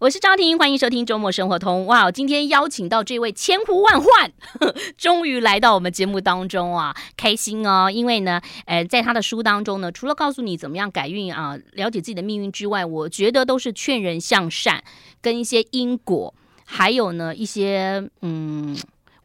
我是赵婷，欢迎收听周末生活通。哇，今天邀请到这位千呼万唤，终于来到我们节目当中啊，开心哦！因为呢，呃，在他的书当中呢，除了告诉你怎么样改运啊，了解自己的命运之外，我觉得都是劝人向善，跟一些因果，还有呢一些嗯。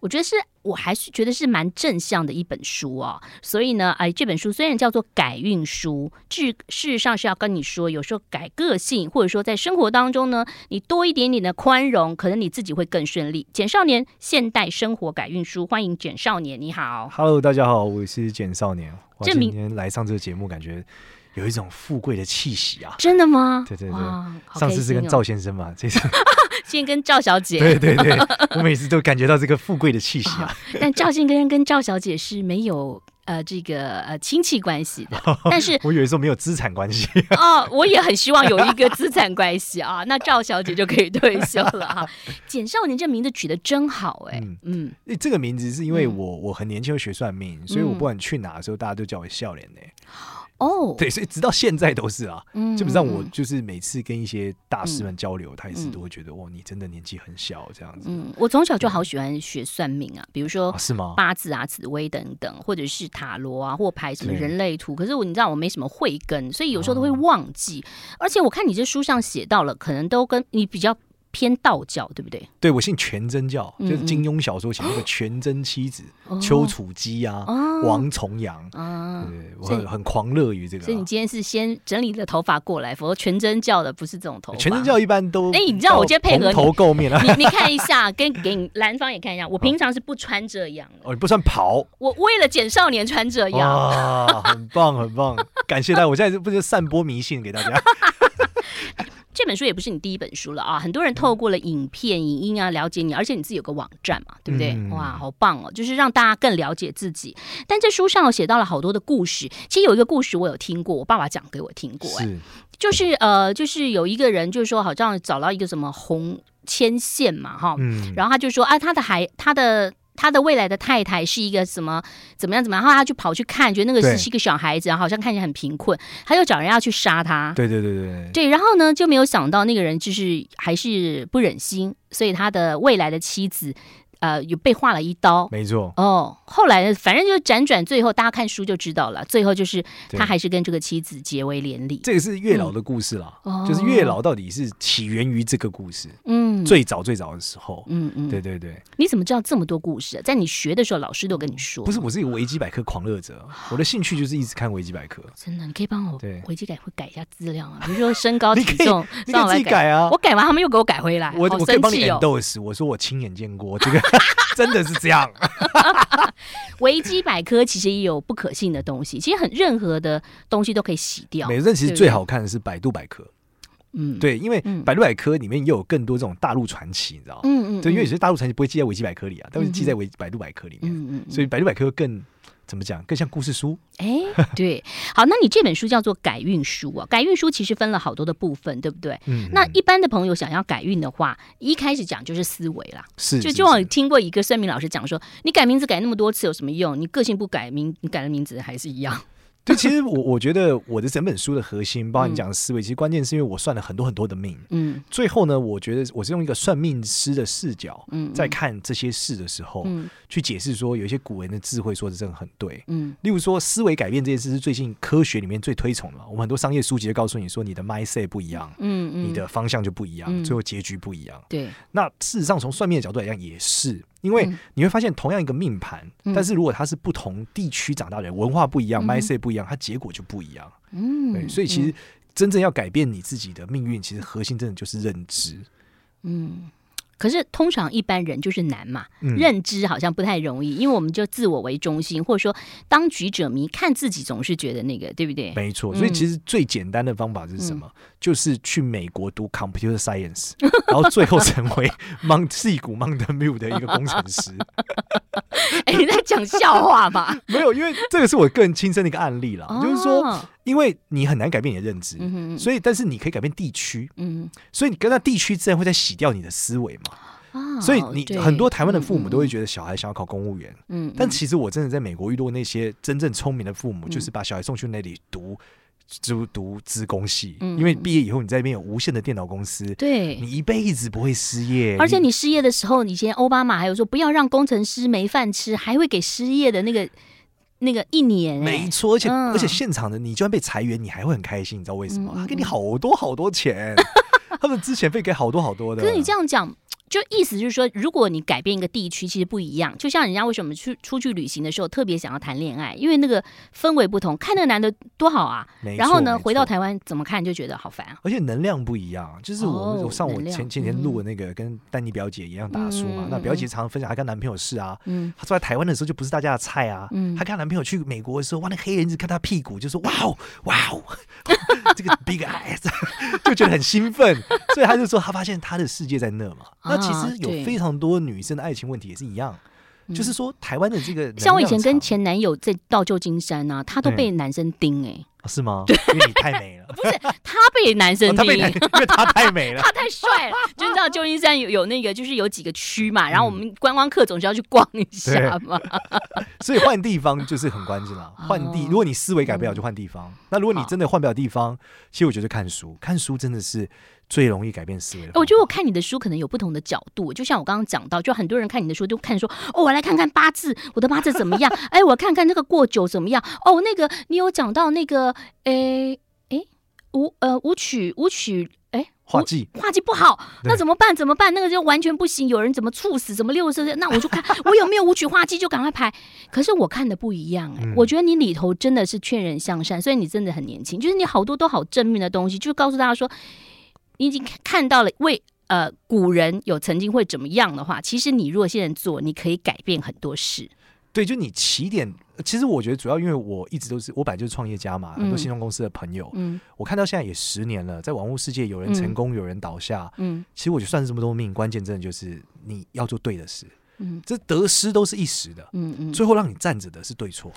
我觉得是，我还是觉得是蛮正向的一本书哦。所以呢，哎，这本书虽然叫做改运书，事事实上是要跟你说，有时候改个性，或者说在生活当中呢，你多一点点的宽容，可能你自己会更顺利。简少年现代生活改运书，欢迎简少年，你好，Hello，大家好，我是简少年。我今天来上这个节目，感觉有一种富贵的气息啊！真的吗？对对对，哦、上次是跟赵先生嘛，这次。先跟赵小姐，对对对，我每次都感觉到这个富贵的气息啊。但赵先生跟赵小姐是没有呃这个呃亲戚关系的，但是 我以为说没有资产关系。哦，我也很希望有一个资产关系啊，那赵小姐就可以退休了哈。简少年这名字取得真好哎，嗯，嗯，这个名字是因为我我很年轻就学算命，所以我不管去哪的时候，大家都叫我笑脸呢。哦，oh, 对，所以直到现在都是啊，嗯，基本上我就是每次跟一些大师们交流，嗯、他也是都会觉得，哇，你真的年纪很小这样子。嗯，我从小就好喜欢学算命啊，比如说是吗？八字啊、紫薇等等，或者是塔罗啊，或排什么人类图。可是我你知道我没什么慧根，所以有时候都会忘记。哦、而且我看你这书上写到了，可能都跟你比较。偏道教对不对？对，我信全真教，嗯嗯就是金庸小说写那个全真七子、哦、丘处机啊、哦、王重阳。啊，对，我很很狂热于这个、啊。所以你今天是先整理了头发过来，否则全真教的不是这种头发。全真教一般都哎，你知道我今天配合你头垢面啊，你你看一下，跟给你兰芳也看一下，我 平常是不穿这样哦，你不穿袍，我为了减少年穿这样。啊，很棒很棒，感谢大家，我现在是不是散播迷信给大家？这本书也不是你第一本书了啊！很多人透过了影片、影音啊了解你，而且你自己有个网站嘛，对不对？嗯、哇，好棒哦！就是让大家更了解自己。但这书上写到了好多的故事，其实有一个故事我有听过，我爸爸讲给我听过。哎是，就是呃，就是有一个人，就是说好像找到一个什么红牵线嘛，哈，嗯、然后他就说啊，他的孩，他的。他的未来的太太是一个什么怎么样怎么样？然后他就跑去看，觉得那个是一个小孩子，然后好像看起来很贫困，他就找人要去杀他。对对对对对。然后呢，就没有想到那个人就是还是不忍心，所以他的未来的妻子。呃，有被划了一刀，没错。哦，后来反正就辗转，最后大家看书就知道了。最后就是他还是跟这个妻子结为连理。这个是月老的故事啦，就是月老到底是起源于这个故事。嗯，最早最早的时候，嗯嗯，对对对。你怎么知道这么多故事？啊在你学的时候，老师都跟你说。不是，我是一个维基百科狂热者，我的兴趣就是一直看维基百科。真的，你可以帮我维基改会改一下资料啊，比如说身高体重，你可以自己改啊。我改完，他们又给我改回来，我我可以帮你 endorse，我说我亲眼见过这个。真的是这样，维基百科其实也有不可信的东西，其实很任何的东西都可以洗掉。每任其实最好看的是百度百科，嗯，对，因为百度百科里面又有更多这种大陆传奇，你知道？吗？嗯嗯，对，因为有些大陆传奇不会记在维基百科里啊，都是记在维百度百科里面，嗯嗯，所以百度百科更。怎么讲？更像故事书。哎，对，好，那你这本书叫做改运书啊。改运书其实分了好多的部分，对不对？嗯。那一般的朋友想要改运的话，一开始讲就是思维啦。是。就就我听过一个算命老师讲说，你改名字改那么多次有什么用？你个性不改名，你改了名字还是一样。对，其实我我觉得我的整本书的核心，包括你讲的思维，其实关键是因为我算了很多很多的命。嗯。最后呢，我觉得我是用一个算命师的视角，嗯，在看这些事的时候，嗯，去解释说，有一些古人的智慧说的真的很对。嗯。例如说，思维改变这件事是最近科学里面最推崇的。我们很多商业书籍就告诉你说，你的 mindset 不一样，嗯嗯，你的方向就不一样，最后结局不一样。对。那事实上，从算命的角度来讲，也是。因为你会发现，同样一个命盘，嗯、但是如果他是不同地区长大的人，文化不一样，mindset、嗯、不一样，他结果就不一样。嗯，对，所以其实真正要改变你自己的命运，其实核心真的就是认知。嗯。可是通常一般人就是难嘛，嗯、认知好像不太容易，因为我们就自我为中心，或者说当局者迷，看自己总是觉得那个，对不对？没错，所以其实最简单的方法是什么？嗯、就是去美国读 computer science，然后最后成为 Mount 矽谷 Mount Mill 的一个工程师。哎、欸，你在讲笑话吗？没有，因为这个是我个人亲身的一个案例啦，哦、就是说，因为你很难改变你的认知，嗯、所以但是你可以改变地区，嗯，所以你跟那地区自然会在洗掉你的思维嘛。哦、所以你很多台湾的父母都会觉得小孩想要考公务员，嗯，但其实我真的在美国遇到那些真正聪明的父母，嗯、就是把小孩送去那里读就读资工系，嗯、因为毕业以后你在那边有无限的电脑公司，对，你一辈子不会失业。而且你失业的时候，以前奥巴马还有说不要让工程师没饭吃，还会给失业的那个那个一年。没错，而且、嗯、而且现场的你就算被裁员，你还会很开心，你知道为什么？他、给你好多好多钱，他们之前费给好多好多的。可是你这样讲。就意思就是说，如果你改变一个地区，其实不一样。就像人家为什么去出去旅行的时候特别想要谈恋爱，因为那个氛围不同。看那个男的多好啊，然后呢，回到台湾怎么看就觉得好烦啊。而且能量不一样，就是我我上我前前天录的那个跟丹妮表姐一样打书嘛。那表姐常常分享她跟男朋友事啊，她坐在台湾的时候就不是大家的菜啊。她跟她男朋友去美国的时候，哇，那黑人一直看她屁股，就说哇哦哇哦，这个 big eyes，就觉得很兴奋。所以她就说，她发现她的世界在那嘛。那其实有非常。多女生的爱情问题也是一样，嗯、就是说台湾的这个，像我以前跟前男友在到旧金山啊，他都被男生盯哎、欸。是吗？对，因为你太美了。不是他被男生，他被男，因为他太美了，他太帅了。就你知道旧金山有有那个，就是有几个区嘛，然后我们观光客总是要去逛一下嘛。所以换地方就是很关键了。换地，如果你思维改不了，就换地方。那如果你真的换不了地方，其实我觉得看书，看书真的是最容易改变思维的。我觉得我看你的书可能有不同的角度，就像我刚刚讲到，就很多人看你的书就看说，哦，我来看看八字，我的八字怎么样？哎，我看看那个过九怎么样？哦，那个你有讲到那个。诶诶，舞呃舞曲舞曲，诶画技画技不好，那怎么办？怎么办？那个就完全不行。有人怎么猝死？怎么六十岁？那我就看我有没有舞曲画技，就赶快排。可是我看的不一样诶、欸，嗯、我觉得你里头真的是劝人向善，所以你真的很年轻，就是你好多都好正面的东西，就告诉大家说，你已经看到了为呃古人有曾经会怎么样的话，其实你如果现在做，你可以改变很多事。对，就你起点，其实我觉得主要因为我一直都是我本来就是创业家嘛，嗯、很多新创公司的朋友，嗯，我看到现在也十年了，在网络世界有人成功，嗯、有人倒下，嗯，其实我就算是这么多命，关键真的就是你要做对的事，嗯，这得失都是一时的，嗯嗯，嗯最后让你站着的是对错，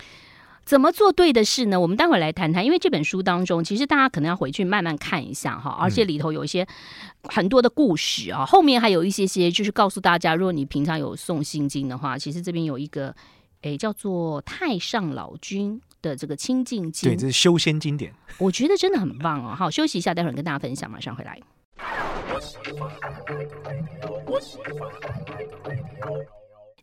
怎么做对的事呢？我们待会儿来谈谈，因为这本书当中，其实大家可能要回去慢慢看一下哈，而且里头有一些很多的故事啊，后面还有一些些就是告诉大家，如果你平常有诵心经的话，其实这边有一个。诶，叫做太上老君的这个清净经，对，这是修仙经典，我觉得真的很棒哦。好，休息一下，待会儿跟大家分享，马上回来。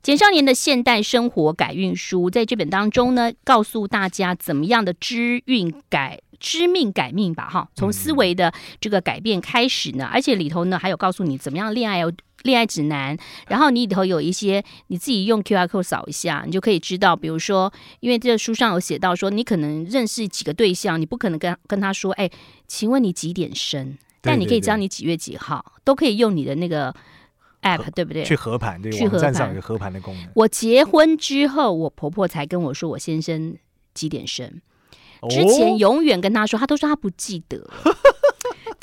简少年的现代生活改运书，在这本当中呢，告诉大家怎么样的知运改知命改命吧。哈，从思维的这个改变开始呢，而且里头呢还有告诉你怎么样恋爱哦。恋爱指南，然后你里头有一些你自己用 QR code 扫一下，你就可以知道，比如说，因为这个书上有写到说，你可能认识几个对象，你不可能跟跟他说，哎，请问你几点生？但你可以知道你几月几号，都可以用你的那个 app，对不对？去合盘，对，去合盘，网站上有个合盘的功能。我结婚之后，我婆婆才跟我说我先生几点生，之前永远跟他说，他都说他不记得。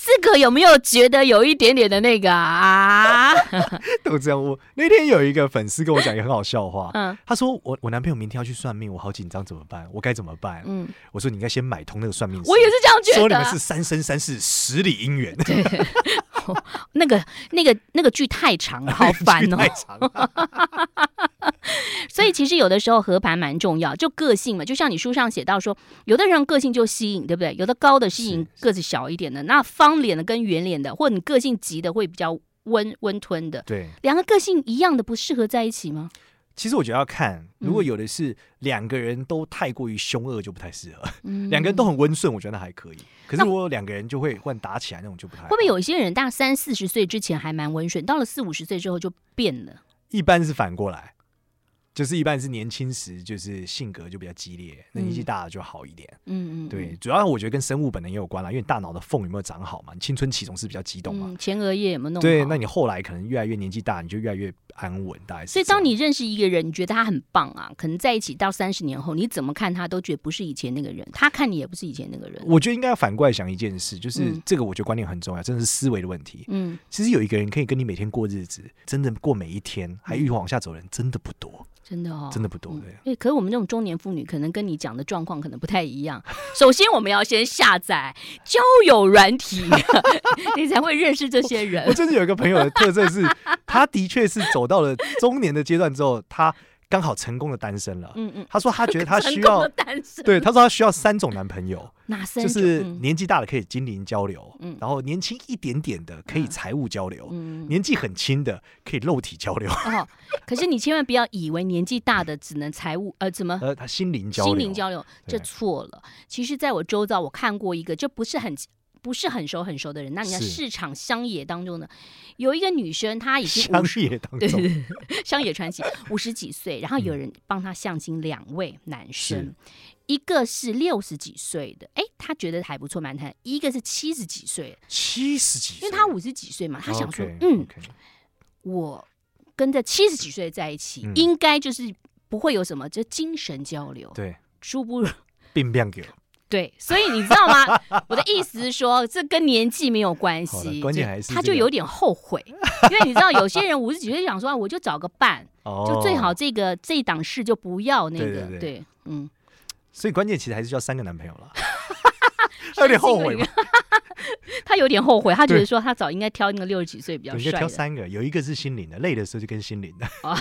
这个有没有觉得有一点点的那个啊？都这样。我那天有一个粉丝跟我讲一个很好笑话，嗯，他说我我男朋友明天要去算命，我好紧张，怎么办？我该怎么办？嗯，我说你应该先买通那个算命师。我也是这样觉得，说你们是三生三世十里姻缘。对，那个那个那个剧太长了，好烦哦。太长了。所以其实有的时候合盘蛮重要，就个性嘛，就像你书上写到说，有的人个性就吸引，对不对？有的高的吸引个子小一点的，那方脸的跟圆脸的，或者你个性急的会比较温温吞的，对，两个个性一样的不适合在一起吗？其实我觉得要看，如果有的是两个人都太过于凶恶，就不太适合；嗯、两个人都很温顺，我觉得那还可以。可是如果两个人就会换打起来那种，就不太好。会不会有一些人，大概三四十岁之前还蛮温顺，到了四五十岁之后就变了？一般是反过来。就是一般是年轻时，就是性格就比较激烈，那年纪大了就好一点。嗯嗯，对，主要我觉得跟生物本能也有关啦，因为大脑的缝有没有长好嘛？你青春期总是比较激动嘛，前额叶有没有弄好？对，那你后来可能越来越年纪大，你就越来越安稳，大概是。所以当你认识一个人，你觉得他很棒啊，可能在一起到三十年后，你怎么看他都觉得不是以前那个人，他看你也不是以前那个人。我觉得应该要反过来想一件事，就是这个我觉得观念很重要，真的是思维的问题。嗯，其实有一个人可以跟你每天过日子，真的过每一天，还一直往下走的人，真的不多。真的哦，真的不多对。可是我们这种中年妇女，可能跟你讲的状况可能不太一样。首先，我们要先下载交友软体，你才会认识这些人。我真的有一个朋友的特色是，他的确是走到了中年的阶段之后，他刚好成功的单身了。嗯嗯，他说他觉得他需要单身，对，他说他需要三种男朋友，哪三种？就是年纪大的可以心灵交流，嗯，然后年轻一点点的可以财务交流，嗯，年纪很轻的可以肉体交流。哦，可是你千万不要以为年纪大的只能财务，呃，怎么？呃，他心灵交流，心灵交流，这错了。其实，在我周遭，我看过一个，就不是很。不是很熟很熟的人，那你在市场乡野当中呢，有一个女生，她已经乡野当中，对对对，乡野传奇，五十几岁，然后有人帮她相亲，两位男生，一个是六十几岁的，哎，她觉得还不错，蛮谈；一个是七十几岁，七十几岁，因为她五十几岁嘛，她想说，嗯，我跟这七十几岁在一起，应该就是不会有什么，就精神交流，对，殊不并不给。对，所以你知道吗？我的意思是说，这跟年纪没有关系，关键还是、这个、他就有点后悔，因为你知道，有些人五十几岁想说，我就找个伴，哦、就最好这个这一档事就不要那个，对，对，对，对，嗯。所以关键其实还是要三个男朋友了，他有点后悔？他有点后悔，他觉得说他早应该挑那个六十几岁比较帅的，挑三个，有一个是心灵的，累的时候就跟心灵的。哦，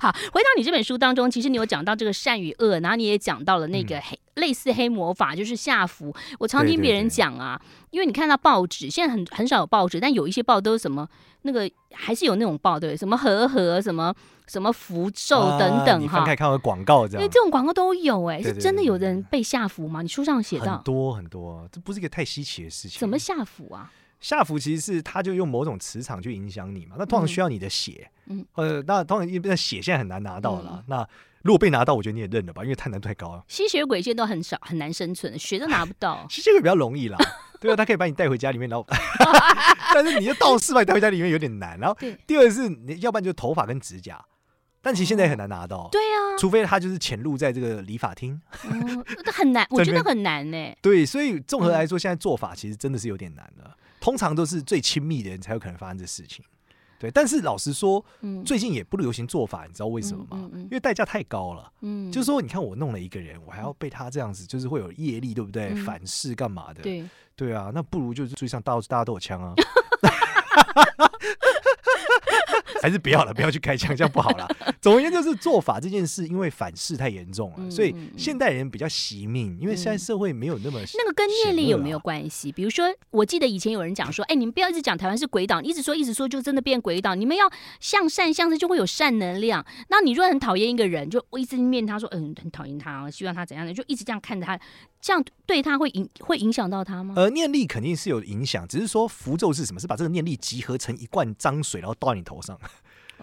好，回到你这本书当中，其实你有讲到这个善与恶，然后你也讲到了那个黑。嗯类似黑魔法就是下符，我常听别人讲啊，对对对，因为你看到报纸，现在很很少有报纸，但有一些报都是什么那个还是有那种报对，什么和和什么什么符咒等等哈。你翻开看个广告这样，因为这种广告都有哎、欸，是真的有人被下符吗？你书上写到很多很多，这不是一个太稀奇的事情。怎么下符啊？下符其实是他就用某种磁场去影响你嘛，那通常需要你的血，嗯，呃，那通常因为血现在很难拿到了，嗯、那。如果被拿到，我觉得你也认了吧，因为太难度太高了。吸血鬼现在都很少，很难生存，血都拿不到。吸血鬼比较容易啦，对啊，他可以把你带回家里面，然后，但是你的道士把你带回家里面有点难。然后，第二是你要不然就是头发跟指甲，但其实现在也很难拿到。对啊，除非他就是潜入在这个理发厅，嗯，很难，我觉得很难呢。对，所以综合来说，现在做法其实真的是有点难的。通常都是最亲密的人才有可能发生这事情。对，但是老实说，嗯，最近也不流行做法，你知道为什么吗？因为代价太高了。嗯，就是说，你看我弄了一个人，我还要被他这样子，就是会有业力，对不对？嗯、反噬干嘛的？对，对啊，那不如就是追上大大家都有枪啊。还是不要了，不要去开枪，这样不好了。总而言之，就是做法这件事，因为反噬太严重了，嗯、所以现代人比较惜命，因为现在社会没有那么、啊、那个跟念力有没有关系？比如说，我记得以前有人讲说，哎，你们不要一直讲台湾是鬼岛，一直说一直说就真的变鬼岛。你们要向善向善，就会有善能量。那你如果很讨厌一个人，就我一直念他说，嗯，很讨厌他，希望他怎样的，就一直这样看着他，这样对他会影会影响到他吗？呃，念力肯定是有影响，只是说符咒是什么？是把这个念力集合成一罐脏水，然后倒在你头上。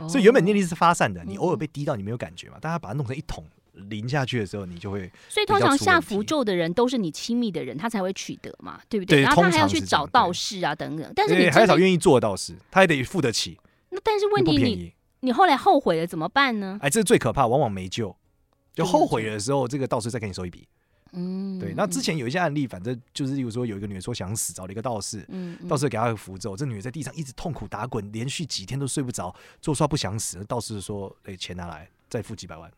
所以原本念力是发散的，你偶尔被滴到，你没有感觉嘛？但他把它弄成一桶淋下去的时候，你就会。所以通常下符咒的人都是你亲密的人，他才会取得嘛，对不对？然后他还要去找道士啊等等。但是你还要找愿意做的道士，他还得付得起。那但是问题你你后来后悔了怎么办呢？哎，这是最可怕，往往没救。就后悔的时候，这个道士再给你收一笔。嗯，对，那之前有一些案例，反正就是，例如说有一个女人说想死，找了一个道士，嗯，道士给她个符咒，这女人在地上一直痛苦打滚，连续几天都睡不着，做说不想死，道士说，哎，钱拿来，再付几百万。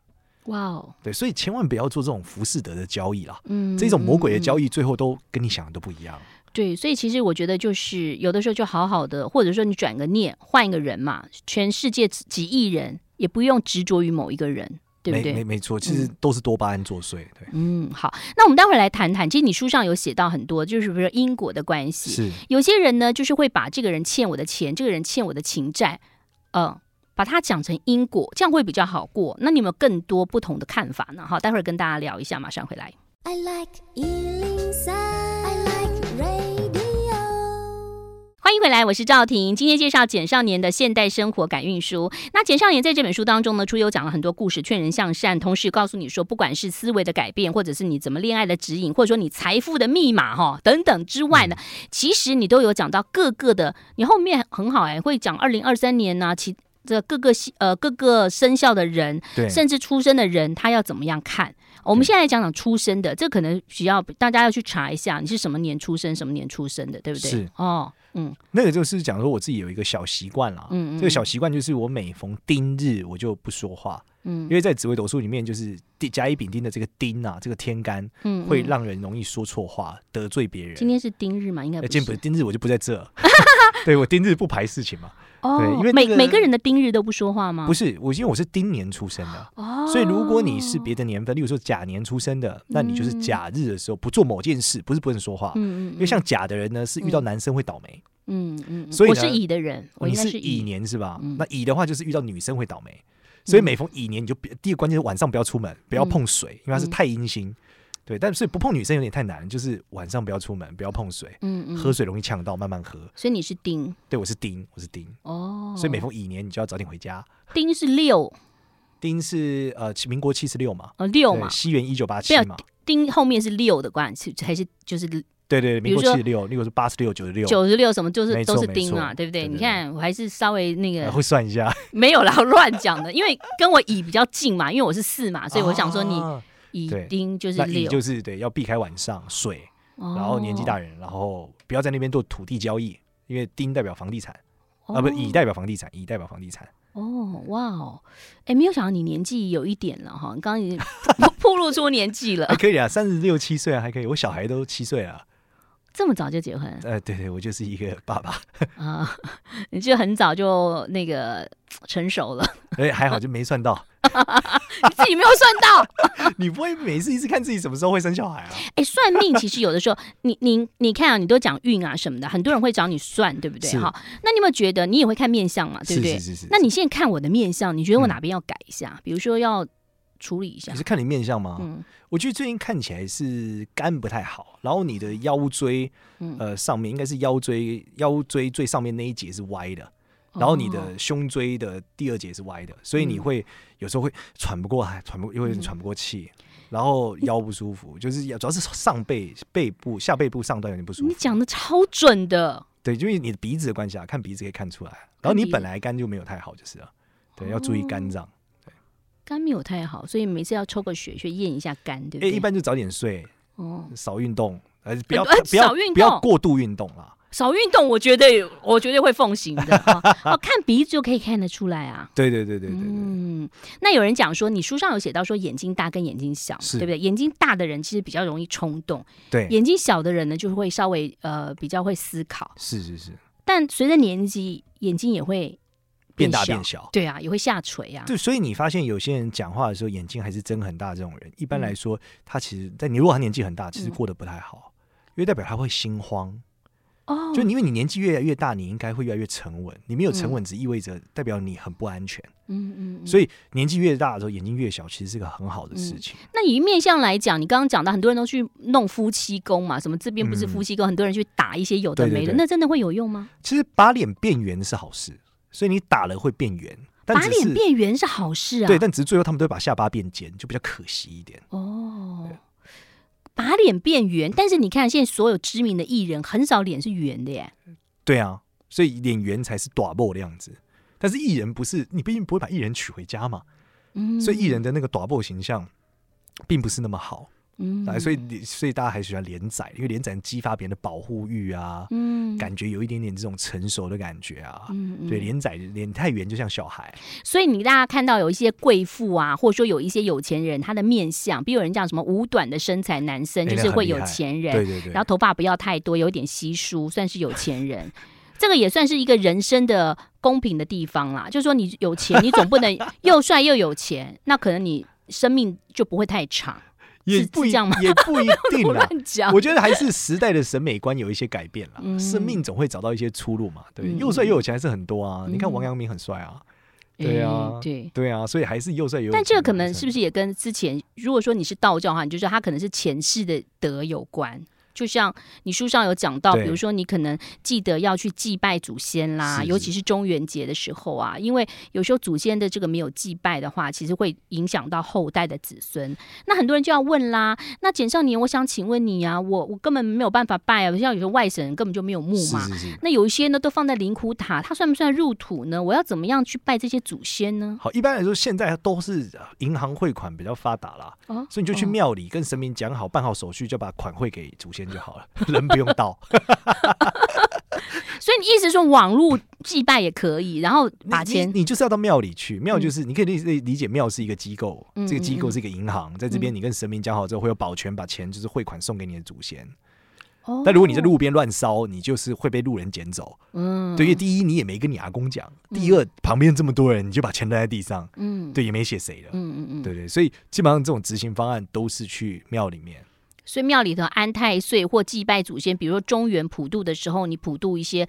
哇哦，对，所以千万不要做这种浮士德的交易啦，嗯，这种魔鬼的交易，最后都跟你想的都不一样。对，所以其实我觉得就是有的时候就好好的，或者说你转个念，换一个人嘛，全世界几亿人也不用执着于某一个人。对不对？没没没错，其实都是多巴胺作祟。对，嗯，好，那我们待会儿来谈谈。其实你书上有写到很多，就是比如说因果的关系。是，有些人呢，就是会把这个人欠我的钱，这个人欠我的情债，嗯，把它讲成因果，这样会比较好过。那你有没有更多不同的看法呢？好，待会儿跟大家聊一下，马上回来。I like 欢迎回来，我是赵婷。今天介绍简少年的现代生活改运书。那简少年在这本书当中呢，出有讲了很多故事，劝人向善，同时告诉你说，不管是思维的改变，或者是你怎么恋爱的指引，或者说你财富的密码哈等等之外呢，其实你都有讲到各个的。你后面很好哎，会讲二零二三年呢、啊，其这各个呃各个生肖的人，对，甚至出生的人，他要怎么样看？我们现在来讲讲出生的，这可能需要大家要去查一下，你是什么年出生，什么年出生的，对不对？是哦。嗯，那个就是讲说我自己有一个小习惯啦。嗯，这个小习惯就是我每逢丁日我就不说话。嗯，因为在紫微斗数里面，就是甲乙丙丁的这个丁啊，这个天干，嗯，会让人容易说错话，得罪别人。今天是丁日嘛？应该。今天不是丁日，我就不在这。对，我丁日不排事情嘛。哦，对，因为每每个人的丁日都不说话吗？不是，我因为我是丁年出生的。哦，所以如果你是别的年份，例如说甲年出生的，那你就是甲日的时候不做某件事，不是不能说话。嗯嗯。因为像甲的人呢，是遇到男生会倒霉。嗯嗯。所以我是乙的人，你是乙年是吧？那乙的话就是遇到女生会倒霉。所以每逢乙年，你就第一个关键是晚上不要出门，不要碰水，因为它是太阴星。对，但是不碰女生有点太难，就是晚上不要出门，不要碰水。嗯嗯。喝水容易呛到，慢慢喝。所以你是丁？对，我是丁，我是丁。哦。所以每逢乙年，你就要早点回家。丁是六。丁是呃，民国七十六嘛？哦，六嘛。西元一九八七嘛。丁后面是六的关系，还是就是？对对，民国七十六，那个是八十六、九十六、九十六，什么就是都是丁嘛，对不对？你看我还是稍微那个会算一下，没有啦，乱讲的，因为跟我乙比较近嘛，因为我是四嘛，所以我想说你乙丁就是六，就是对，要避开晚上水，然后年纪大人，然后不要在那边做土地交易，因为丁代表房地产啊，不，乙代表房地产，乙代表房地产。哦，哇哦，哎，没有想到你年纪有一点了哈，刚刚已经 暴露出年纪了，还 可以啊，三十六七岁啊，还可以，我小孩都七岁了。这么早就结婚？呃，对对，我就是一个爸爸啊，你就很早就那个成熟了。哎，还好就没算到，你自己没有算到。你不会每次一直看自己什么时候会生小孩啊？哎，算命其实有的时候，你你你看啊，你都讲运啊什么的，很多人会找你算，对不对？哈，那你有没有觉得你也会看面相嘛？对不对？是是是。那你现在看我的面相，你觉得我哪边要改一下？比如说要。处理一下，你是看你面相吗？嗯，我觉得最近看起来是肝不太好，然后你的腰椎，嗯、呃，上面应该是腰椎，腰椎最上面那一节是歪的，然后你的胸椎的第二节是歪的，哦、所以你会有时候会喘不过来，喘不，因为喘不过气，嗯、然后腰不舒服，就是主要是上背、背部、下背部上段有点不舒服。你讲的超准的，对，因为你的鼻子的关系啊，看鼻子可以看出来，然后你本来肝就没有太好，就是了，对，要注意肝脏。肝没有太好，所以每次要抽个血去验一下肝，对不对？一般就早点睡，哦，少运动，呃，不要不要不要过度运动啦。少运动，我觉得我绝对会奉行的。哦，看鼻子就可以看得出来啊。对对对对对对。嗯，那有人讲说，你书上有写到说，眼睛大跟眼睛小，对不对？眼睛大的人其实比较容易冲动，对；眼睛小的人呢，就会稍微呃比较会思考。是是是。但随着年纪，眼睛也会。变大变小，对啊，也会下垂啊。对，所以你发现有些人讲话的时候眼睛还是睁很大，这种人一般来说，他其实，在你如果他年纪很大，其实过得不太好，因为代表他会心慌。哦，就因为你年纪越来越大，你应该会越来越沉稳。你没有沉稳，只意味着代表你很不安全。嗯嗯。所以年纪越大的时候，眼睛越小，其实是个很好的事情。那以面相来讲，你刚刚讲到很多人都去弄夫妻宫嘛，什么这边不是夫妻宫，很多人去打一些有的没的，那真的会有用吗？其实把脸变圆是好事。所以你打了会变圆，把脸变圆是好事啊。对，但只是最后他们都会把下巴变尖，就比较可惜一点。哦，把脸变圆，但是你看现在所有知名的艺人，很少脸是圆的耶。对啊，所以脸圆才是短波的样子。但是艺人不是，你毕竟不会把艺人娶回家嘛。嗯，所以艺人的那个短波形象，并不是那么好。嗯，所以所以大家还喜欢连载，因为连载激发别人的保护欲啊，嗯，感觉有一点点这种成熟的感觉啊，嗯，嗯对，连载脸太圆就像小孩。所以你大家看到有一些贵妇啊，或者说有一些有钱人，他的面相，比如有人讲什么五短的身材男生就是会有钱人，对对对，然后头发不要太多，有点稀疏，算是有钱人。这个也算是一个人生的公平的地方啦，就是说你有钱，你总不能 又帅又有钱，那可能你生命就不会太长。也不一样吗？也不一定啦。我觉得还是时代的审美观有一些改变了，嗯、生命总会找到一些出路嘛。对，嗯、又帅又有钱还是很多啊。嗯、你看王阳明很帅啊，对啊，欸、对对啊，所以还是又帅又有。但这个可能是不是也跟之前，如果说你是道教的话，你就说他可能是前世的德有关。就像你书上有讲到，比如说你可能记得要去祭拜祖先啦，尤其是中元节的时候啊，因为有时候祖先的这个没有祭拜的话，其实会影响到后代的子孙。那很多人就要问啦，那简少年，我想请问你啊，我我根本没有办法拜啊，像有些外省人根本就没有墓嘛，那有一些呢都放在灵骨塔，它算不算入土呢？我要怎么样去拜这些祖先呢？好，一般来说现在都是银行汇款比较发达啦，哦、所以你就去庙里跟神明讲好，办好手续，就把款汇给祖先。就好了，人不用到。所以你意思说网络祭拜也可以，然后把钱你，你就是要到庙里去，庙就是、嗯、你可以理理解庙是一个机构，嗯、这个机构是一个银行，嗯、在这边你跟神明讲好之后会有保全把钱就是汇款送给你的祖先。哦，但如果你在路边乱烧，你就是会被路人捡走。嗯，对，因为第一你也没跟你阿公讲，第二、嗯、旁边这么多人，你就把钱扔在地上，嗯，对，也没写谁的，嗯嗯嗯，对对，所以基本上这种执行方案都是去庙里面。所以庙里头安太岁或祭拜祖先，比如说中原普渡的时候，你普渡一些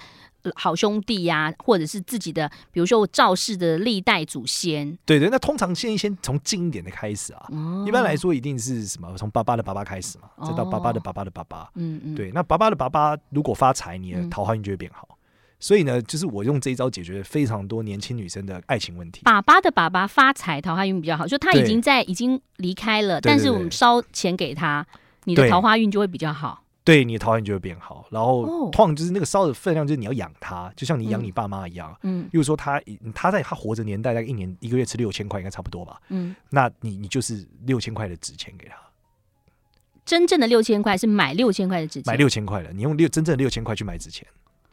好兄弟呀、啊，或者是自己的，比如说我赵氏的历代祖先。对对，那通常先先从近一点的开始啊。哦、一般来说，一定是什么从爸爸的爸爸开始嘛，再到爸爸的爸爸的爸爸。嗯嗯。对，那爸爸的爸爸如果发财，你的桃花运就会变好。嗯、所以呢，就是我用这一招解决了非常多年轻女生的爱情问题。爸爸的爸爸发财，桃花运比较好，就他已经在已经离开了，但是我们烧钱给他。你的桃花运就会比较好，对，你的桃花运就会变好。然后，通常就是那个烧的分量，就是你要养它，就像你养你爸妈一样。嗯，比如说他他在他活着年代，大概一年一个月吃六千块，应该差不多吧。嗯，那你你就是六千块的纸钱给他。真正的六千块是买六千块的纸钱，买六千块的，你用六真正的六千块去买纸钱，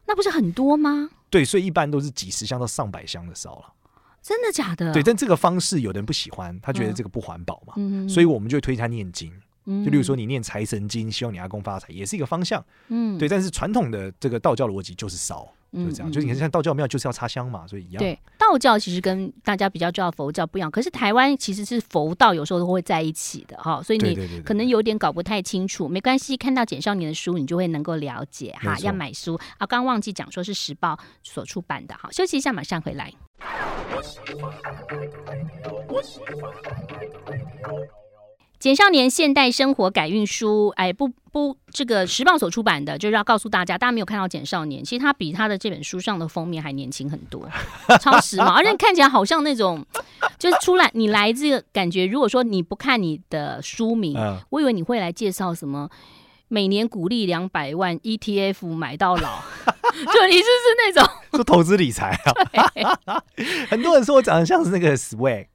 那不是很多吗？对，所以一般都是几十箱到上百箱的烧了。真的假的？对，但这个方式有的人不喜欢，他觉得这个不环保嘛。嗯，所以我们就会推他念经。就例如说，你念财神经，希望你阿公发财，也是一个方向。嗯，对。但是传统的这个道教逻辑就是烧，就是这样。就是你看，像道教庙就是要插香嘛，所以一样。对，道教其实跟大家比较知道佛教不一样，可是台湾其实是佛道有时候都会在一起的哈，所以你可能有点搞不太清楚。没关系，看到简少年的书，你就会能够了解哈。要买书啊，刚刚忘记讲说是时报所出版的哈。休息一下，马上回来。简少年现代生活改运书，哎，不不，这个时报所出版的，就是要告诉大家，大家没有看到简少年，其实他比他的这本书上的封面还年轻很多，超时髦，而且看起来好像那种，就是出来你来这个感觉。如果说你不看你的书名，嗯、我以为你会来介绍什么每年股利两百万 ETF 买到老，就你是不是那种 做投资理财啊？很多人说我长得像是那个 Swag。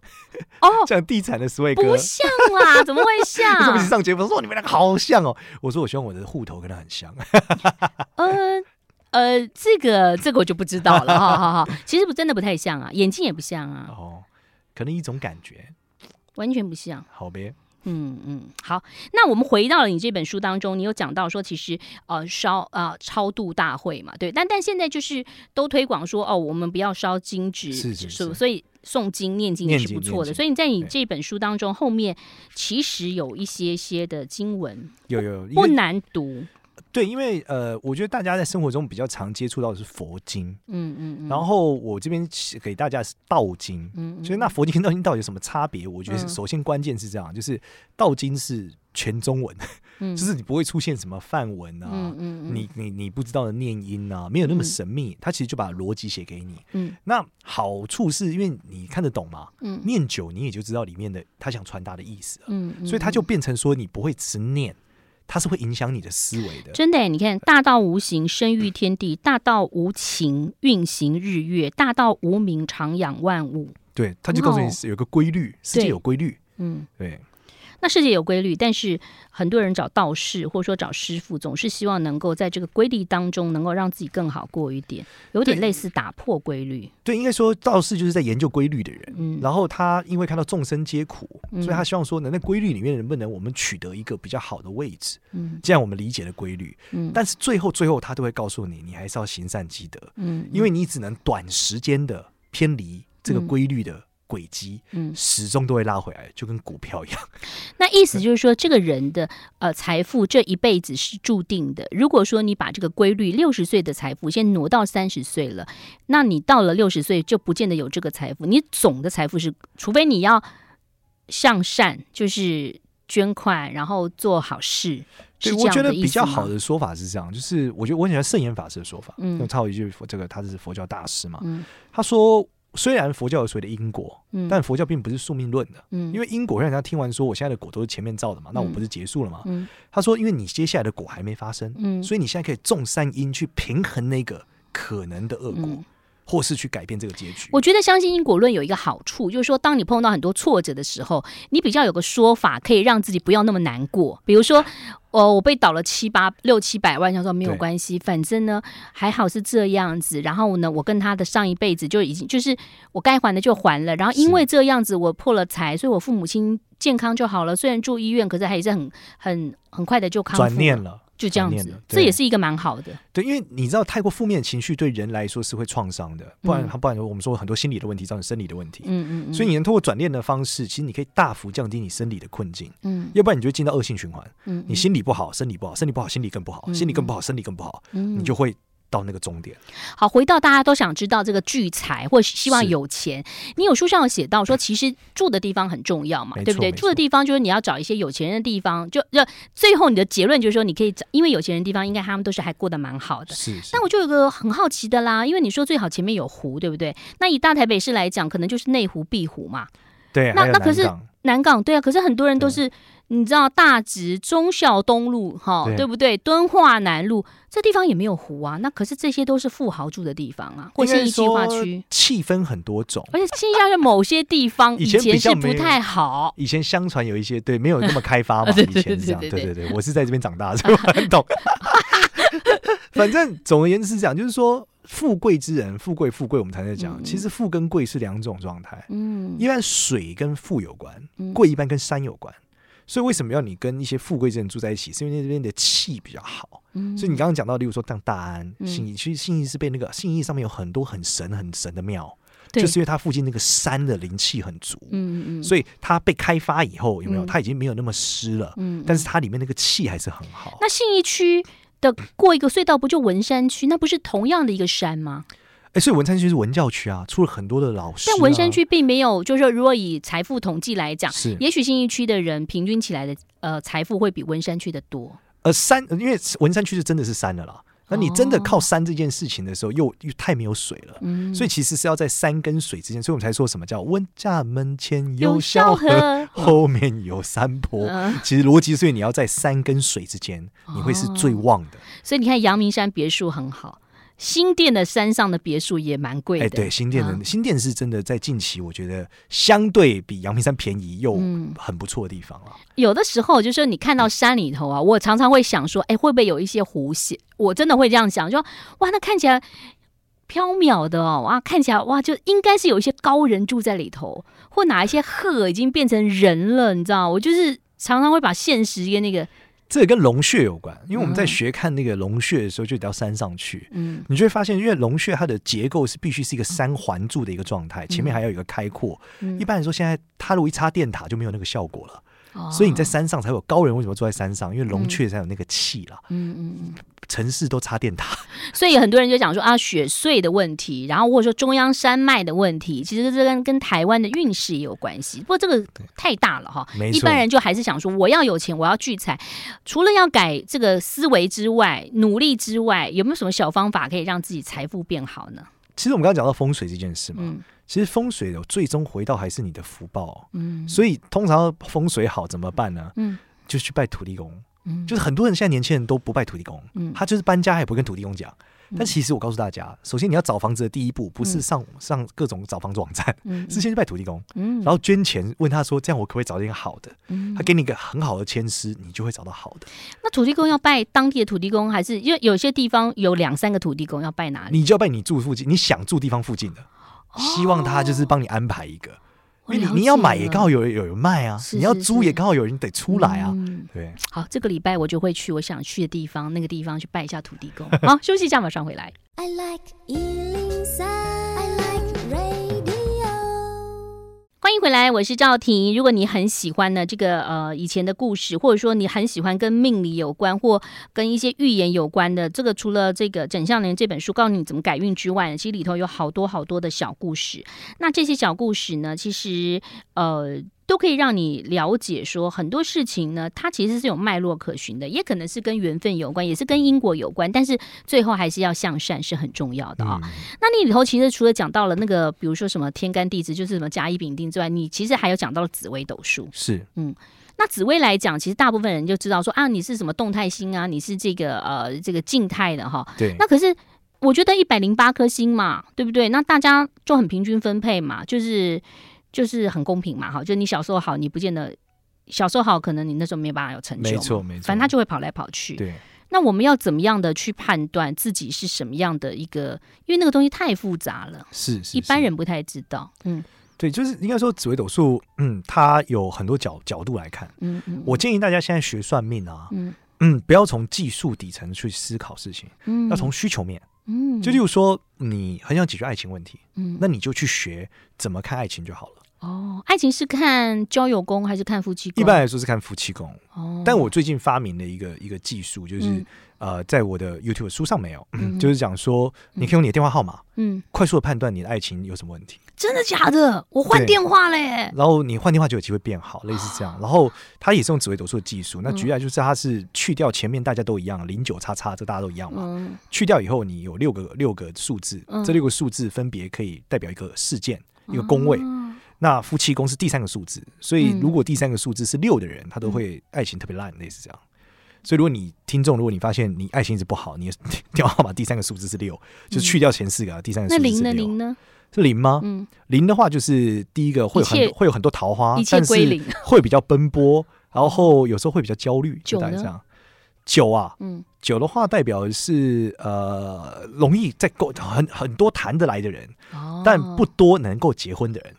哦，像地产的 Swag 哥不像啦，怎么会像？我们上节目说你们两个好像哦。我说我希望我的户头跟他很像。呃呃，这个这个我就不知道了。好好好，其实不真的不太像啊，眼睛也不像啊。哦，可能一种感觉，完全不像。好呗。嗯嗯，好，那我们回到了你这本书当中，你有讲到说，其实呃烧呃超度大会嘛，对，但但现在就是都推广说哦，我们不要烧金纸，是是是，所以诵经念经也是不错的。所以你在你这本书当中后面其实有一些些的经文，有有不难读。对，因为呃，我觉得大家在生活中比较常接触到的是佛经，嗯嗯，嗯。然后我这边给大家是道经，嗯，所以那佛经跟道经到底有什么差别？我觉得首先关键是这样，就是道经是全中文，嗯、就是你不会出现什么范文啊，嗯嗯嗯、你你你不知道的念音啊，没有那么神秘，它其实就把逻辑写给你，嗯，那好处是因为你看得懂嘛，嗯，念久你也就知道里面的他想传达的意思，嗯，所以他就变成说你不会只念。它是会影响你的思维的，真的。你看，大道无形，生育天地；大道无情，运行日月；大道无名，长养万物。对，他就告诉你是有个规律，世界有规律。嗯，对。那世界有规律，但是很多人找道士或者说找师傅，总是希望能够在这个规律当中，能够让自己更好过一点，有点类似打破规律。对，对，应该说道士就是在研究规律的人。嗯，然后他因为看到众生皆苦，所以他希望说，能在规律里面能不能我们取得一个比较好的位置？嗯，这样我们理解的规律。嗯，但是最后最后他都会告诉你，你还是要行善积德。嗯，因为你只能短时间的偏离这个规律的。嗯轨迹，嗯，始终都会拉回来，就跟股票一样。那意思就是说，这个人的呃财富这一辈子是注定的。如果说你把这个规律，六十岁的财富先挪到三十岁了，那你到了六十岁就不见得有这个财富。你总的财富是，除非你要向善，就是捐款，然后做好事。对，我觉得比较好的说法是这样，就是我觉得我很喜欢圣严法师的说法。嗯，用超一句，这个他是佛教大师嘛，嗯，他说。虽然佛教有所谓的因果，嗯、但佛教并不是宿命论的，嗯、因为因果让人家听完说，我现在的果都是前面造的嘛，那我不是结束了吗？嗯、他说，因为你接下来的果还没发生，嗯、所以你现在可以种善因去平衡那个可能的恶果，嗯、或是去改变这个结局。我觉得相信因果论有一个好处，就是说，当你碰到很多挫折的时候，你比较有个说法，可以让自己不要那么难过。比如说，哦，我被倒了七八六七百万，想说没有关系，反正呢还好是这样子。然后呢，我跟他的上一辈子就已经就是我该还的就还了。然后因为这样子，我破了财，所以我父母亲健康就好了。虽然住医院，可是还是很很很快的就康复了。转念了。就这样子，这也是一个蛮好的。对，因为你知道，太过负面情绪对人来说是会创伤的，不然，不然我们说很多心理的问题造成生理的问题。嗯嗯，嗯。所以你能通过转念的方式，其实你可以大幅降低你生理的困境。嗯。要不然你就会进到恶性循环。嗯。你心理不好，生理不好，生理不好，心理更不好，嗯、心理更不好，生理更不好。嗯。你就会。到那个终点，好，回到大家都想知道这个聚财或希望有钱。你有书上有写到说，其实住的地方很重要嘛，对不对？住的地方就是你要找一些有钱人的地方，就就最后你的结论就是说，你可以找，因为有钱人的地方应该他们都是还过得蛮好的。是，是。但我就有个很好奇的啦，因为你说最好前面有湖，对不对？那以大台北市来讲，可能就是内湖、碧湖嘛。对，那那可是南港，对啊，可是很多人都是。你知道大直、忠孝东路，哈，对，对不对？敦化南路这地方也没有湖啊，那可是这些都是富豪住的地方啊，或新义计划区，气氛很多种，而且新义区某些地方以前是不太好，以前相传有一些对没有那么开发嘛，以前是这样，对对对，我是在这边长大的，所以我很懂。反正总而言之是这样，就是说富贵之人，富贵富贵，我们才在讲，其实富跟贵是两种状态，嗯，一般水跟富有关，贵一般跟山有关。所以为什么要你跟一些富贵之人住在一起？是因为那边的气比较好。嗯、所以你刚刚讲到，例如说像大安、信义，其实信义是被那个信义上面有很多很神很神的庙，就是因为它附近那个山的灵气很足。嗯嗯，所以它被开发以后，有没有？它已经没有那么湿了。嗯，但是它里面那个气还是很好。那信义区的过一个隧道，不就文山区？那不是同样的一个山吗？哎，所以文山区是文教区啊，出了很多的老师、啊。但文山区并没有，就是说，如果以财富统计来讲，是也许新义区的人平均起来的呃财富会比文山区的多。呃，山，因为文山区是真的是山的啦。那你真的靠山这件事情的时候，又又太没有水了。嗯、所以其实是要在山跟水之间，所以我们才说什么叫“温家门前有小河，后面有山坡”。嗯、其实逻辑所以，你要在山跟水之间，你会是最旺的。所以你看，阳明山别墅很好。新店的山上的别墅也蛮贵的。哎，对，新店的、嗯、新店是真的在近期，我觉得相对比阳明山便宜又很不错的地方啊、嗯。有的时候就是说你看到山里头啊，我常常会想说，哎，会不会有一些狐仙？我真的会这样想，说哇，那看起来飘渺的哦，哇，看起来哇，就应该是有一些高人住在里头，或哪一些鹤已经变成人了，你知道？我就是常常会把现实跟那个。这也跟龙穴有关，因为我们在学看那个龙穴的时候，就得到山上去。嗯，你就会发现，因为龙穴它的结构是必须是一个三环柱的一个状态，前面还要有一个开阔。一般来说，现在它如果一插电塔就没有那个效果了。所以你在山上才有高人为什么住在山上？因为龙雀才有那个气了。嗯嗯嗯，城市都插电塔，所以很多人就讲说啊，雪隧的问题，然后或者说中央山脉的问题，其实这跟跟台湾的运势也有关系。不过这个太大了哈，一般人就还是想说，我要有钱，我要聚财。除了要改这个思维之外，努力之外，有没有什么小方法可以让自己财富变好呢？其实我们刚刚讲到风水这件事嘛。嗯其实风水的最终回到还是你的福报，嗯，所以通常风水好怎么办呢？嗯，就去拜土地公，嗯，就是很多人现在年轻人都不拜土地公，嗯，他就是搬家也不跟土地公讲。但其实我告诉大家，首先你要找房子的第一步不是上上各种找房子网站，是先去拜土地公，嗯然后捐钱问他说，这样我可不可以找一个好的？他给你一个很好的签师，你就会找到好的。那土地公要拜当地的土地公，还是因为有些地方有两三个土地公要拜哪里？你就要拜你住附近，你想住地方附近的。希望他就是帮你安排一个，因为你你要买也刚好有有人卖啊，你要租也刚好有人得出来啊。对，好，这个礼拜我就会去我想去的地方，那个地方去拜一下土地公。好，休息一下，马上回来。I like 欢迎回来，我是赵婷。如果你很喜欢呢这个呃以前的故事，或者说你很喜欢跟命理有关或跟一些预言有关的，这个除了这个枕相年这本书告诉你怎么改运之外，其实里头有好多好多的小故事。那这些小故事呢，其实呃。都可以让你了解说很多事情呢，它其实是有脉络可循的，也可能是跟缘分有关，也是跟因果有关，但是最后还是要向善是很重要的啊、哦。嗯、那你里头其实除了讲到了那个，比如说什么天干地支，就是什么甲乙丙丁之外，你其实还有讲到了紫微斗数。是，嗯，那紫薇来讲，其实大部分人就知道说啊，你是什么动态星啊，你是这个呃这个静态的哈。对。那可是我觉得一百零八颗星嘛，对不对？那大家就很平均分配嘛，就是就是很公平嘛，哈，就你小时候好，你不见得小时候好，可能你那时候没有办法有成就，没错没错，反正他就会跑来跑去。对，那我们要怎么样的去判断自己是什么样的一个？因为那个东西太复杂了，是，一般人不太知道。嗯，对，就是应该说紫微斗数，嗯，它有很多角角度来看。嗯嗯，我建议大家现在学算命啊，嗯嗯，不要从技术底层去思考事情，嗯，要从需求面。嗯，就例如说，你很想解决爱情问题，嗯，那你就去学怎么看爱情就好了。哦，爱情是看交友宫还是看夫妻宫？一般来说是看夫妻宫。哦，但我最近发明了一个一个技术，就是、嗯、呃，在我的 YouTube 书上没有，嗯、就是讲说，你可以用你的电话号码，嗯，快速的判断你的爱情有什么问题。真的假的？我换电话嘞。然后你换电话就有机会变好，类似这样。然后他也是用紫微斗数的技术。那举例来就是，他是去掉前面大家都一样零九叉叉，这大家都一样嘛。嗯、去掉以后，你有六个六个数字，嗯、这六个数字分别可以代表一个事件，嗯、一个宫位。嗯、那夫妻宫是第三个数字，所以如果第三个数字是六的人，他都会爱情特别烂，类似这样。所以如果你听众，如果你发现你爱情一直不好，你的电话号码第三个数字是六，就去掉前四个，第三个数字是六。那零呢？零呢？是零吗？嗯，零的话就是第一个会有很切会有很多桃花，但是会比较奔波，然后有时候会比较焦虑。就大概这样。九啊，嗯，九的话代表是呃，容易在够很很多谈得来的人，哦、但不多能够结婚的人。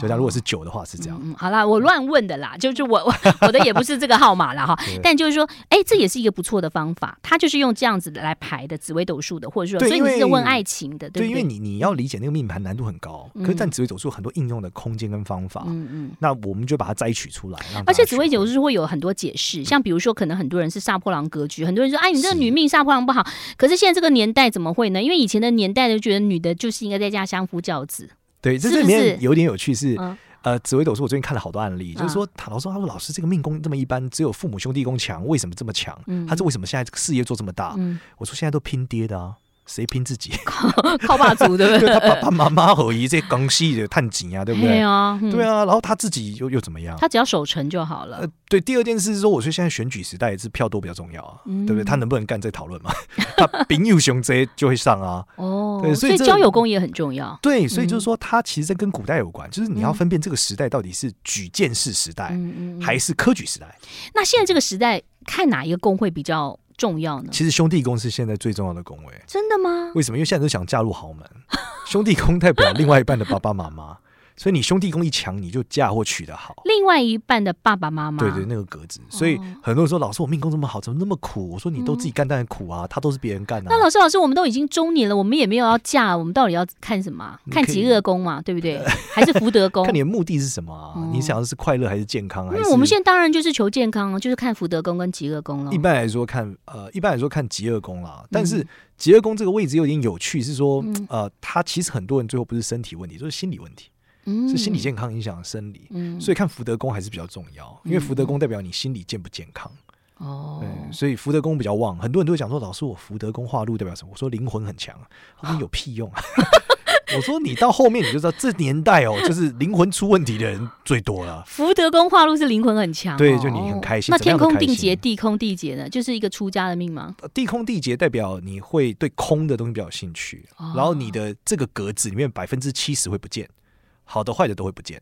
就他如果是九的话是这样，嗯，好啦，我乱问的啦，就是我我 我的也不是这个号码啦哈，但就是说，哎，这也是一个不错的方法，他就是用这样子来排的紫微斗数的，或者说，所以你是问爱情的，对，因为你你要理解那个命盘难度很高，可是但紫微斗数很多应用的空间跟方法，嗯嗯，那我们就把它摘取出来，而且紫微斗数会有很多解释，像比如说可能很多人是杀破狼格局，很多人说，哎，你这个女命杀破狼不好，可是现在这个年代怎么会呢？因为以前的年代就觉得女的就是应该在家相夫教子，对，这里面有点有趣是。呃，紫微斗数我最近看了好多案例，就是说，唐老师他说，老师这个命宫这么一般，只有父母兄弟宫强，为什么这么强？他是为什么现在这个事业做这么大？我说现在都拼爹的啊。谁拼自己？靠爸族对不 对？他爸爸妈妈和一些刚系的探井啊，对不对？对啊，对啊。然后他自己又又怎么样？他只要守成就好了。呃，对。第二件事是说，我说现在选举时代是票多比较重要啊，对不对？他能不能干再讨论嘛？他丙有雄贼就会上啊。哦，对，所以交友功也很重要。对，所以就是说，它其实在跟古代有关，就是你要分辨这个时代到底是举荐式时代，还是科举时代。那现在这个时代，看哪一个工会比较？重要呢？其实兄弟宫是现在最重要的宫位。真的吗？为什么？因为现在都想嫁入豪门，兄弟宫代表另外一半的爸爸妈妈。所以你兄弟宫一强，你就嫁或娶得好。另外一半的爸爸妈妈，对对，那个格子。所以很多人说，老师我命宫这么好，怎么那么苦？我说你都自己干，当然苦啊。他都是别人干的。那老师，老师，我们都已经中年了，我们也没有要嫁，我们到底要看什么？看疾厄宫嘛，对不对？还是福德宫？看你的目的是什么啊？你想的是快乐还是健康？因为我们现在当然就是求健康，就是看福德宫跟疾厄宫了。一般来说看呃，一般来说看疾厄宫啦。但是疾厄宫这个位置有点有趣，是说呃，他其实很多人最后不是身体问题，就是心理问题。是心理健康影响生理，嗯、所以看福德宫还是比较重要，嗯、因为福德宫代表你心理健不健康。哦，对，所以福德宫比较旺，很多人都会讲说，老师我福德宫化禄代表什么？我说灵魂很强，我说有屁用啊！我说你到后面你就知道，这年代哦，就是灵魂出问题的人最多了。福德宫化禄是灵魂很强，对，就你很开心。那天空地劫、地空地劫呢，就是一个出家的命吗？地空地劫代表你会对空的东西比较有兴趣，然后你的这个格子里面百分之七十会不见。好的坏的都会不见，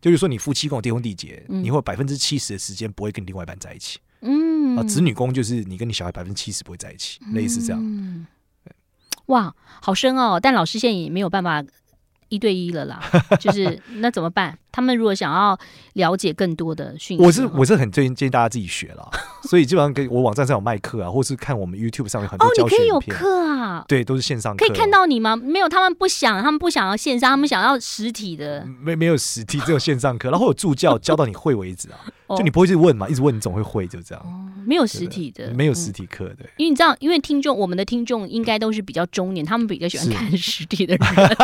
就是说你夫妻宫地空地劫，嗯、你会百分之七十的时间不会跟另外一半在一起。嗯，啊，子女宫就是你跟你小孩百分之七十不会在一起，嗯、类似这样。哇，好深哦！但老师现在也没有办法一对一了啦，就是那怎么办？他们如果想要了解更多的讯息，我是我是很建议建议大家自己学了，所以基本上给我网站上有卖课啊，或是看我们 YouTube 上面很多教学片。哦，你可以有课啊？对，都是线上课。可以看到你吗？没有，他们不想，他们不想要线上，他们想要实体的。没没有实体，只有线上课，然后有助教教到你会为止啊。就你不会去问嘛，一直问你总会会，就这样。没有实体的，没有实体课的。因为你知道，因为听众，我们的听众应该都是比较中年，他们比较喜欢看实体的人。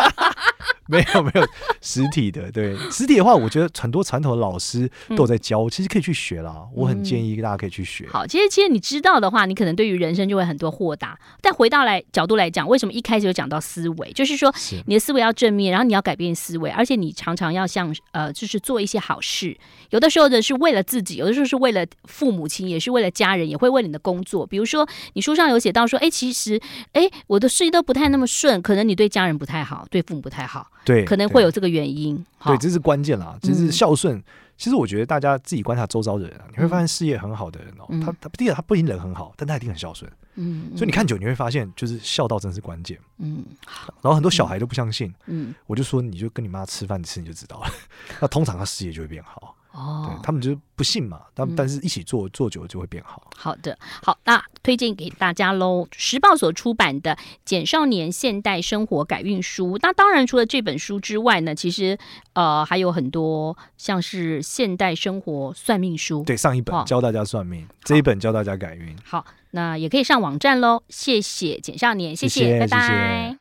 没有没有实体的，对实体的话，我觉得很多传统的老师都有在教，嗯、其实可以去学啦。我很建议大家可以去学。好，其实其实你知道的话，你可能对于人生就会很多豁达。但回到来角度来讲，为什么一开始就讲到思维？就是说你的思维要正面，然后你要改变思维，而且你常常要像呃，就是做一些好事。有的时候呢是为了自己，有的时候是为了父母亲，也是为了家人，也会为你的工作。比如说你书上有写到说，哎，其实哎，我的事业都不太那么顺，可能你对家人不太好，对父母不太好。对，可能会有这个原因。对，这是关键啦。就是孝顺。嗯、其实我觉得大家自己观察周遭的人啊，你会发现事业很好的人哦，嗯、他他第一个他不一定人很好，但他一定很孝顺。嗯，所以你看久你会发现，就是孝道真的是关键。嗯，然后很多小孩都不相信。嗯，我就说你就跟你妈吃饭吃你就知道了。那通常他事业就会变好。哦，对，他们就不信嘛，但但是一起做做久了就会变好。好的，好，那推荐给大家喽。时报所出版的《简少年现代生活改运书》，那当然除了这本书之外呢，其实呃还有很多像是现代生活算命书。对，上一本教大家算命，哦、这一本教大家改运。好，那也可以上网站喽。谢谢简少年，谢谢，谢谢拜拜。谢谢。